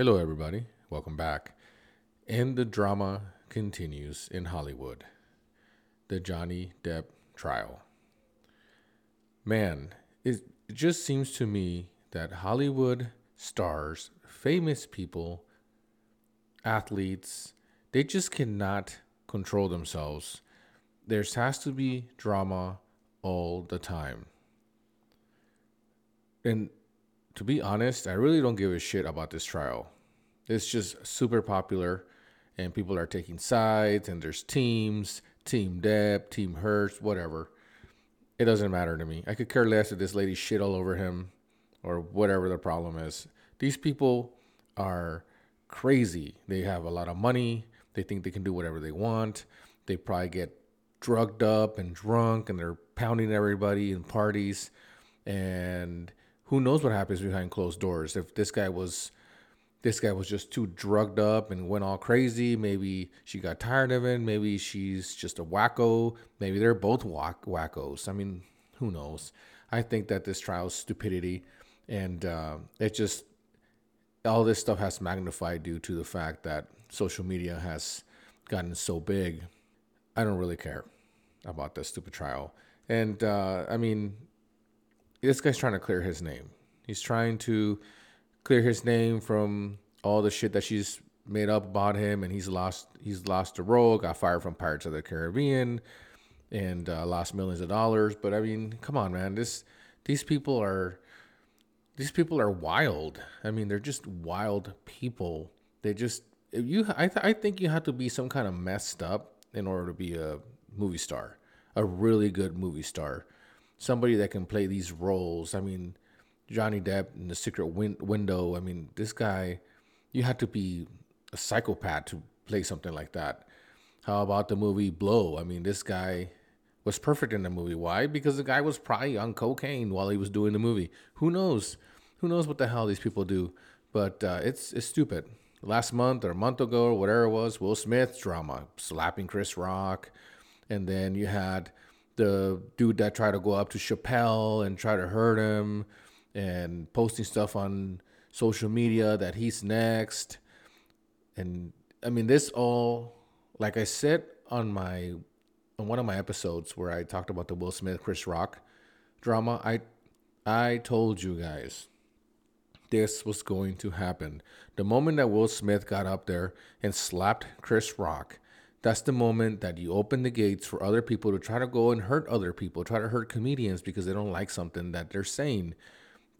Hello, everybody. Welcome back. And the drama continues in Hollywood the Johnny Depp trial. Man, it, just seems to me that Hollywood stars, famous people, athletes, they just cannot control themselves. There has to be drama all the time. And to be honest, I really don't give a shit about this trial. It's just super popular, and people are taking sides, and there's teams Team Depp, Team Hurst, whatever. It doesn't matter to me. I could care less if this lady shit all over him or whatever the problem is. These people are crazy. They have a lot of money. They think they can do whatever they want. They probably get drugged up and drunk and they're pounding everybody in parties. And who knows what happens behind closed doors. If this guy was this guy was just too drugged up and went all crazy. Maybe she got tired of it. Maybe she's just a wacko. Maybe they're both wack- wackos. I mean, who knows? I think that this trial is stupidity, and uh, it just all this stuff has magnified due to the fact that social media has gotten so big. I don't really care about this stupid trial, and uh, I mean, this guy's trying to clear his name. He's trying to clear his name from all the shit that she's made up about him, and he's lost he's lost a role, got fired from Pirates of the Caribbean, and uh, lost millions of dollars. But I mean, come on, man, this these people are these people are wild. I mean, they're just wild people. They just you I th- I think you have to be some kind of messed up in order to be a movie star, a really good movie star, somebody that can play these roles. I mean, Johnny Depp in the Secret win- Window. I mean, this guy, you had to be a psychopath to play something like that. How about the movie Blow? I mean, this guy was perfect in the movie. Why? Because the guy was probably on cocaine while he was doing the movie. Who knows? Who knows what the hell these people do? But uh, it's it's stupid. Last month or a month ago or whatever it was, Will Smith's drama, slapping Chris Rock, and then you had the dude that tried to go up to Chappelle and try to hurt him and posting stuff on social media that he's next. And I mean, this all, like I said on my, on one of my episodes where I talked about the Will Smith Chris Rock drama, I, I told you guys this was going to happen. The moment that Will Smith got up there and slapped Chris Rock, that's the moment that you open the gates for other people to try to go and hurt other people, try to hurt comedians because they don't like something that they're saying.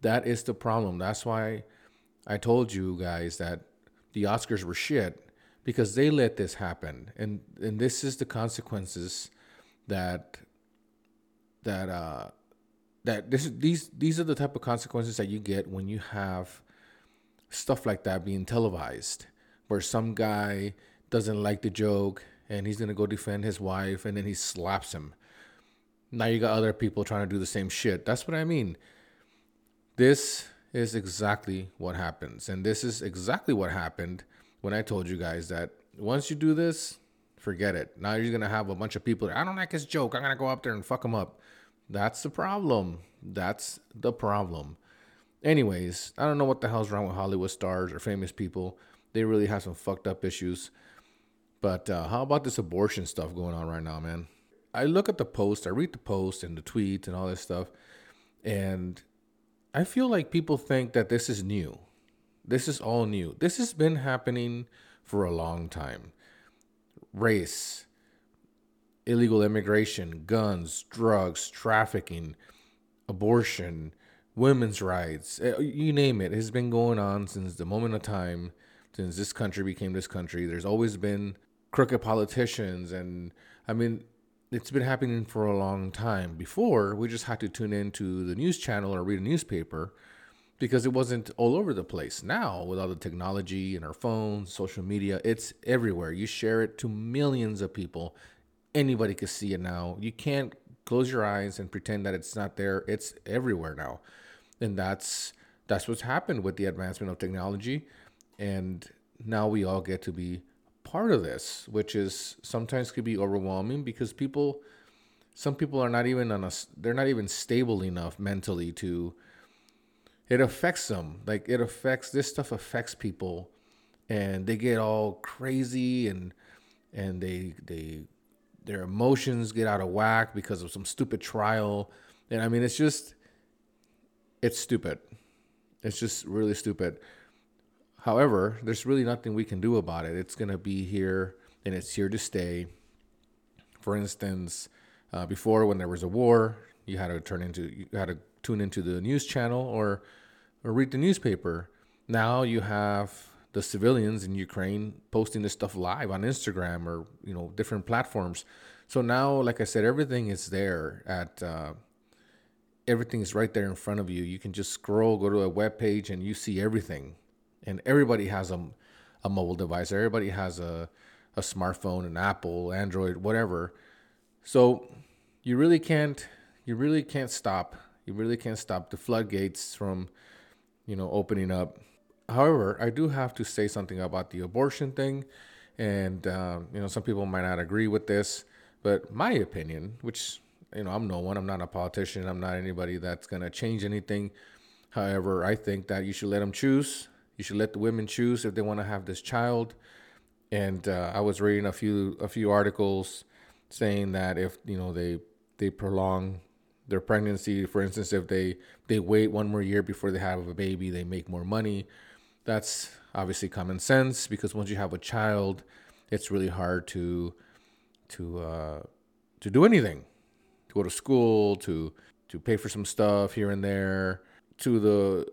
That is the problem. That's why I told you guys that the Oscars were shit because they let this happen. And and this is the consequences that that uh that this these these are the type of consequences that you get when you have stuff like that being televised where some guy doesn't like the joke and he's to go defend his wife and then he slaps him. Now you got other people trying to do the same shit. That's what I mean. This is exactly what happens. And this is exactly what happened when I told you guys that once you do this, forget it. Now you're to have a bunch of people, That, I don't like his joke. I'm to go up there and fuck him up. That's the problem. That's the problem. Anyways, I don't know what the hell's wrong with Hollywood stars or famous people. They really have some fucked up issues. But uh, how about this abortion stuff going on right now, man? I look at the post, I read the post and the tweets and all this stuff, and I feel like people think that this is new. This is all new. This has been happening for a long time. Race, illegal immigration, guns, drugs, trafficking, abortion, women's rights, eh, you name it. It has been going on since the moment of time, since this country became this country. There's always been crooked politicians and I mean it's been happening for a long time. Before, we just had to tune into the news channel or read a newspaper because it wasn't all over the place. Now, with all the technology and our phones, social media, it's everywhere. You share it to millions of people. Anybody can see it now. You can't close your eyes and pretend that it's not there. It's everywhere now. And that's that's what's happened with the advancement of technology and now we all get to be part of this, which is sometimes could be overwhelming because people, some people are not even on a, they're not even stable enough mentally to it affects them. Like it affects this stuff affects people, and they get all crazy and and they they their emotions get out of whack because of some stupid trial. And I mean, it's just it's stupid. It's just really stupid. However, there's really nothing we can do about it. It's gonna be here and it's here to stay. For instance, uh, before when there was a war, you had to turn into you had to tune into the news channel or or read the newspaper. Now you have the civilians in Ukraine posting this stuff live on Instagram or you know different platforms. So now, like I said, everything is there at uh, everything is right there in front of you. You can just scroll, go to a web page, and you see everything. And everybody has a, a mobile device. Everybody has a a smartphone, an Apple, Android, whatever. So you really can't you really can't stop. You really can't stop the floodgates from you know, opening up. However, I do have to say something about the abortion thing. And, uh, you know, some people might not agree with this, but my opinion, which, you know, I'm no one, I'm not a politician, I'm not anybody that's going to change anything. However, I think that you should let them choose. You should let the women choose if they want to have this child. And uh, I was reading a few a few articles saying that if you know they they prolong their pregnancy. For instance, if they they wait one more year before they have a baby, they make more money. That's obviously common sense because once you have a child, it's really hard to to uh, to do anything, to go to school, to to pay for some stuff here and there, to the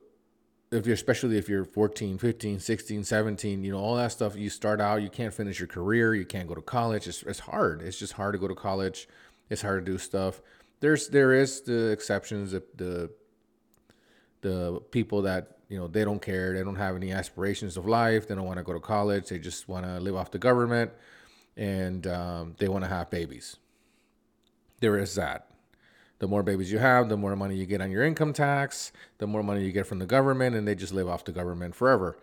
if you're especially if you're 14 15 16 17 you know all that stuff you start out you can't finish your career you can't go to college. It's, it's hard. It's just hard to go to college. It's hard to do stuff. There's there is the exceptions the, the the people that you know they don't care. They don't have any aspirations of life. They don't want to go to college. They just want to live off the government. And um, they want to have babies. There is that the more babies you have the more money you get on your income tax the more money you get from the government and they just live off the government forever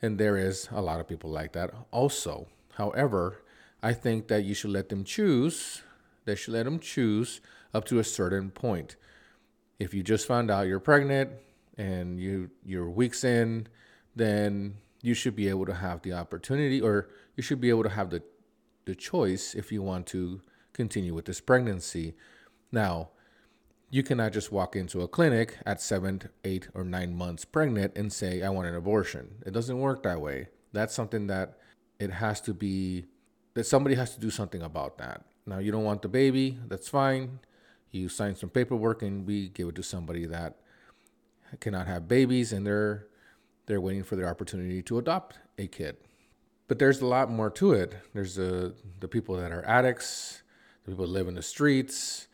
and there is a lot of people like that also however i think that you should let them choose they should let them choose up to a certain point. If you just found out you're pregnant and you you're weeks in, then you should be able to have the opportunity or you should be able to have the the choice if you want to continue with this pregnancy. Now, you cannot just walk into a clinic at seven, eight, or nine months pregnant and say, I want an abortion. It doesn't work that way. That's something that it has to be, that somebody has to do something about that. Now, you don't want the baby, that's fine. You sign some paperwork and we give it to somebody that cannot have babies and they're they're waiting for their opportunity to adopt a kid. But there's a lot more to it. There's the the people that are addicts, the people that live in the streets,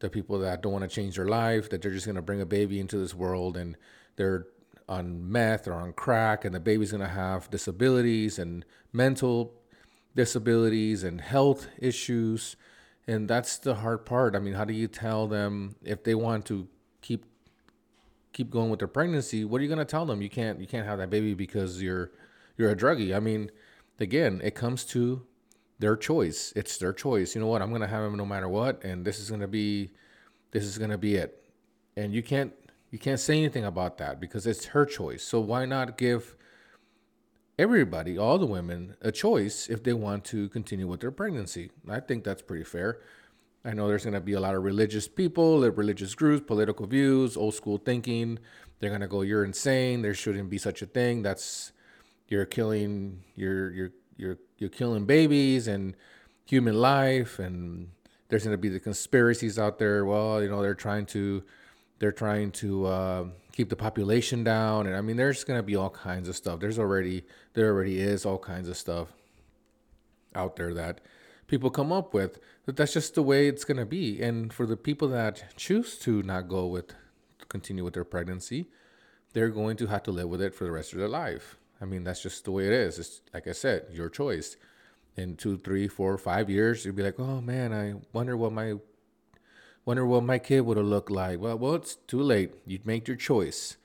the people that don't want to change their life, that they're just going to bring a baby into this world and they're on meth or on crack and the baby's going to have disabilities and mental disabilities and health issues and that's the hard part. I mean, how do you tell them if they want to keep keep going with their pregnancy? What are you going to tell them? You can't you can't have that baby because you're you're a druggie. I mean, again, it comes to their choice. It's their choice. You know what? I'm to have him no matter what, and this is to be this is to be it. And you can't you can't say anything about that because it's her choice. So why not give everybody, all the women, a choice if they want to continue with their pregnancy. I think that's pretty fair. I know there's going to be a lot of religious people, religious groups, political views, old school thinking. They're going to go, "You're insane. There shouldn't be such a thing. That's you're killing you're you're you're you're killing babies and human life." And there's going to be the conspiracies out there. Well, you know, they're trying to they're trying to uh, keep the population down, and I mean, there's gonna be all kinds of stuff. There's already there already is all kinds of stuff out there that people come up with. That that's just the way it's gonna be. And for the people that choose to not go with continue with their pregnancy, they're going to have to live with it for the rest of their life. I mean, that's just the way it is. It's like I said, your choice. In two, three, four, five years, you'd be like, oh man, I wonder what my Wonder what my kid would have looked like. Well, well, it's too late. You'd make your choice.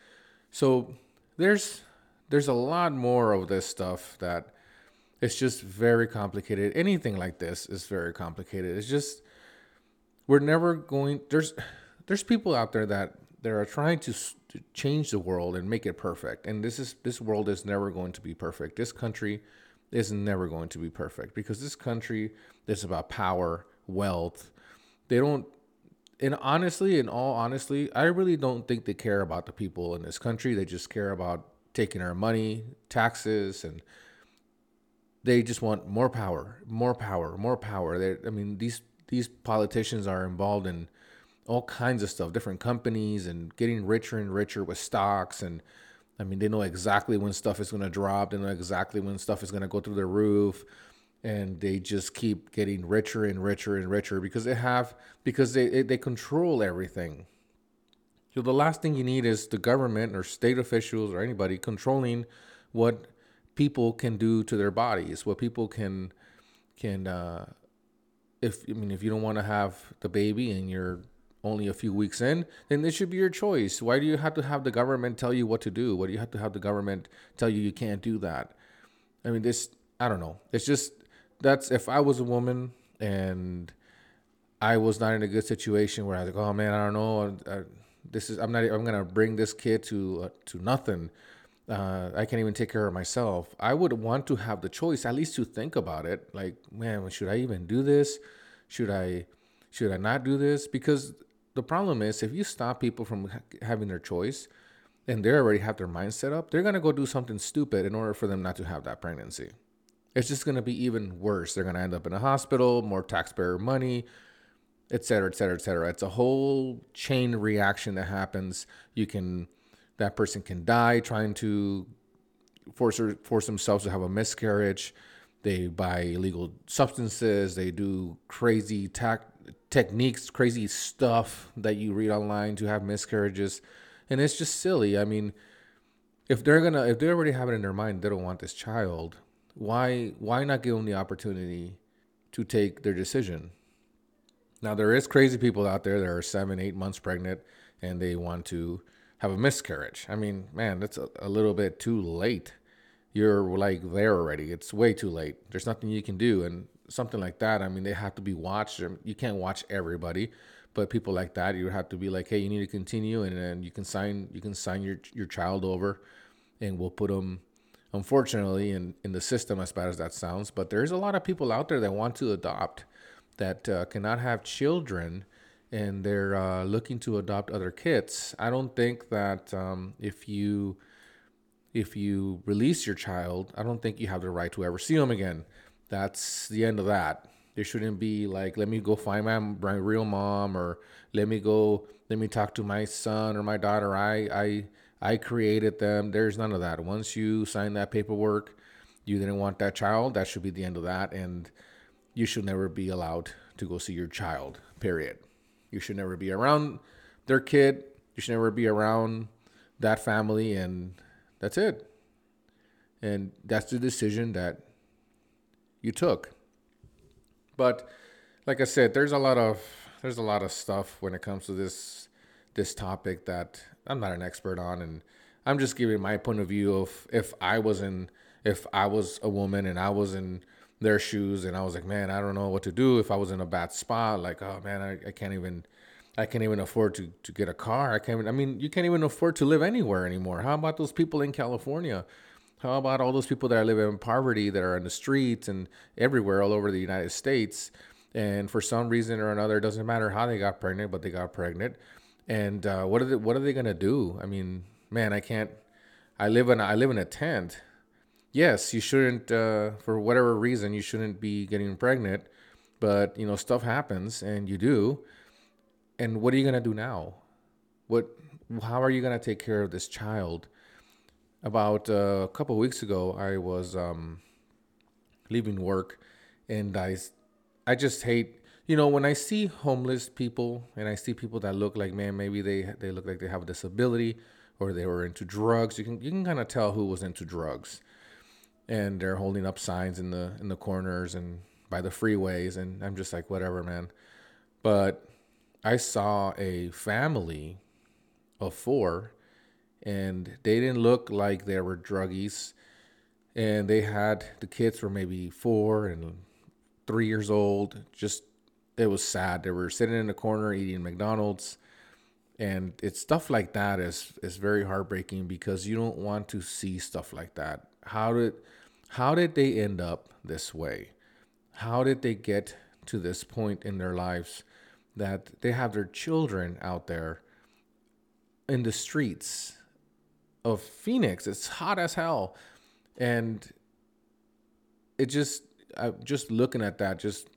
So there's there's a lot more of this stuff that it's just very complicated. Anything like this is very complicated. It's just we're never going there's there's people out there that they are trying to, to change the world and make it perfect. And this is this world is never going to be perfect. This country is never going to be perfect because this country is about power, wealth. They don't and honestly, in all honestly, I really don't think they care about the people in this country. They just care about taking our money, taxes, and they just want more power, more power, more power. They, I mean, these these politicians are involved in all kinds of stuff, different companies, and getting richer and richer with stocks. And I mean, they know exactly when stuff is going to drop. They know exactly when stuff is going to go through the roof, and they just keep getting richer and richer and richer because they have because they they control everything. So the last thing you need is the government or state officials or anybody controlling what people can do to their bodies, what people can can uh, if I mean if you don't want to have the baby and you're only a few weeks in, then this should be your choice. Why do you have to have the government tell you what to do? Why do you have to have the government tell you you can't do that? I mean, this I don't know. It's just that's if I was a woman and I was not in a good situation where I was like, oh man, I don't know. I, this is I'm not. I'm gonna bring this kid to uh, to nothing uh, I can't even take care of myself. I would want to have the choice, at least to think about it. Like, man, should I even do this? Should I, should I not do this? Because the problem is, if you stop people from ha- having their choice, and they already have their mind set up, they're gonna go do something stupid in order for them not to have that pregnancy. It's just gonna be even worse. They're gonna end up in a hospital, more taxpayer money, et cetera, et cetera, et cetera. It's a whole chain reaction that happens. You can that person can die trying to force force themselves to have a miscarriage. They buy illegal substances. They do crazy tac- techniques, crazy stuff that you read online to have miscarriages, and it's just silly. I mean, if they're gonna, if they already have it in their mind, they don't want this child. Why, why not give them the opportunity to take their decision? Now there is crazy people out there that are seven, eight months pregnant, and they want to have a miscarriage. I mean, man, that's a, a little bit too late. You're like there already. It's way too late. There's nothing you can do. And something like that, I mean, they have to be watched. You can't watch everybody, but people like that, you have to be like, hey, you need to continue, and then you can sign you can sign your your child over, and we'll put them. Unfortunately, in in the system, as bad as that sounds, but there's a lot of people out there that want to adopt, that uh, cannot have children and they're uh, looking to adopt other kids, I don't think that um, if you if you release your child, I don't think you have the right to ever see them again. That's the end of that. There shouldn't be like, let me go find my, my real mom, or let me go, let me talk to my son or my daughter. I I I created them. There's none of that. Once you sign that paperwork, you didn't want that child. That should be the end of that, and you should never be allowed to go see your child. Period. You should never be around their kid. You should never be around that family, and that's it. And that's the decision that you took. But like I said, there's a lot of there's a lot of stuff when it comes to this this topic that I'm not an expert on, and I'm just giving my point of view of if I was in if I was a woman and I was in their shoes and I was like, man, I don't know what to do if I was in a bad spot. Like, oh man, I, I can't even I can't even afford to, to get a car. I can't even, I mean, you can't even afford to live anywhere anymore. How about those people in California? How about all those people that live in poverty that are in the streets and everywhere all over the United States? And for some reason or another, it doesn't matter how they got pregnant, but they got pregnant. And uh, what are they, what are they gonna do? I mean, man, I can't. I live in I live in a tent yes, you shouldn't, uh, for whatever reason, you shouldn't be getting pregnant. But you know, stuff happens, and you do. And what are you gonna do now? What? How are you gonna take care of this child? About uh, a couple weeks ago, I was um, leaving work, and I, I just hate. You know, when I see homeless people and I see people that look like, man, maybe they they look like they have a disability or they were into drugs. You can you can kind of tell who was into drugs and they're holding up signs in the in the corners and by the freeways and I'm just like whatever man but I saw a family of four and they didn't look like they were druggies. And they had the kids were maybe 4 and 3 years old. Just it was sad. They were sitting in the corner eating McDonald's. And it's stuff like that is is very heartbreaking because you don't want to see stuff like that. How did how did they end up this way? How did they get to this point in their lives that they have their children out there in the streets of Phoenix? It's hot as hell. And it just I just looking at that just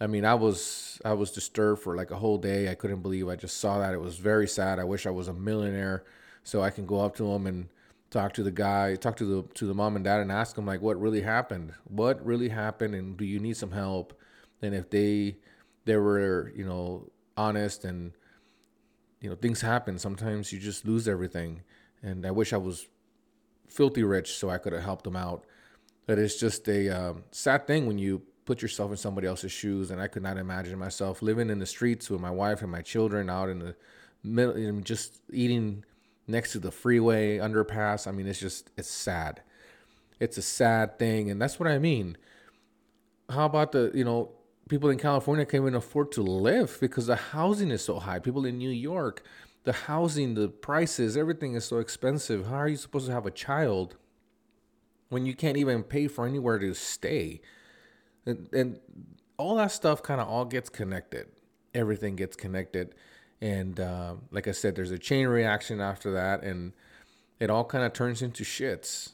I mean, I was I was disturbed for like a whole day. I couldn't believe I just saw that. It was very sad. I wish I was a millionaire so I can go up to him and talk to the guy, talk to the to the mom and dad and ask them like what really happened. What really happened and do you need some help? And if they they were, you know, honest and you know, things happen. Sometimes you just lose everything. And I wish I was filthy rich so I could have helped them out. But it's just a um, sad thing when you put yourself in somebody else's shoes. And I could not imagine myself living in the streets with my wife and my children out in the middle, just eating next to the freeway underpass. I mean, it's just, it's sad. It's a sad thing. And that's what I mean. How about the, you know, people in California can't even afford to live because the housing is so high. People in New York, the housing, the prices, everything is so expensive. How are you supposed to have a child when you can't even pay for anywhere to stay? and, and all that stuff kind of all gets connected. Everything gets connected, and uh, like I said, there's a chain reaction after that, and it all kind of turns into shits.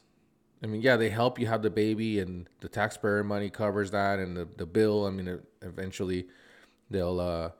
I mean, yeah, they help you have the baby, and the taxpayer money covers that, and the, the bill. I mean, eventually, they'll uh,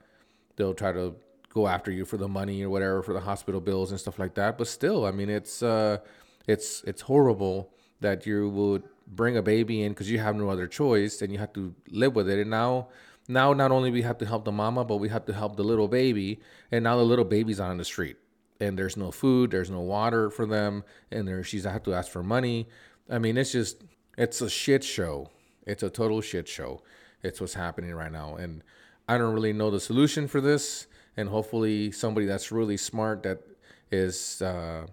they'll try to go after you for the money or whatever for the hospital bills and stuff like that. But still, I mean, it's uh, it's it's horrible that you would bring a baby in because you have no other choice and you have to live with it. And now now not only we have to help the mama but we have to help the little baby. And now the little baby's on the street and there's no food there's no water for them and there she's have to ask for money. I mean it's just it's a shit show. It's a total shit show. It's what's happening right now. And i don't really know the solution for this and hopefully somebody that's really smart that is uh,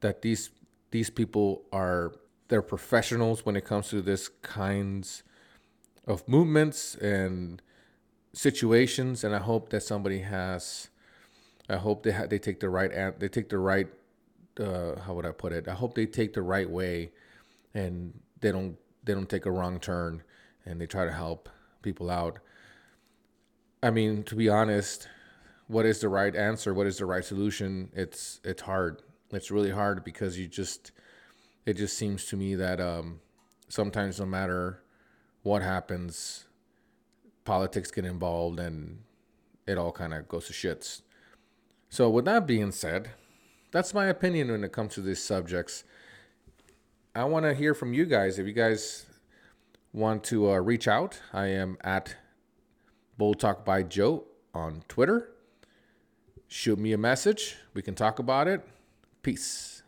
that these these people are they're professionals when it comes to this kinds of movements and situations. And i hope that somebody has i hope they ha- they take the right they take the right uh, how would i put it? I hope they take the right way and they don't they don't take a wrong turn and they try to help people out. I mean to be honest what is the right answer what is the right solution it's it's hard it's really hard because you just it just seems to me that um, sometimes no matter what happens, politics get involved and it all kind of goes to shits. So, with that being said, that's my opinion when it comes to these subjects. I want to hear from you guys. If you guys want to uh, reach out, I am at Bold Talk by Joe on Twitter. Shoot me a message. We can talk about it. Peace.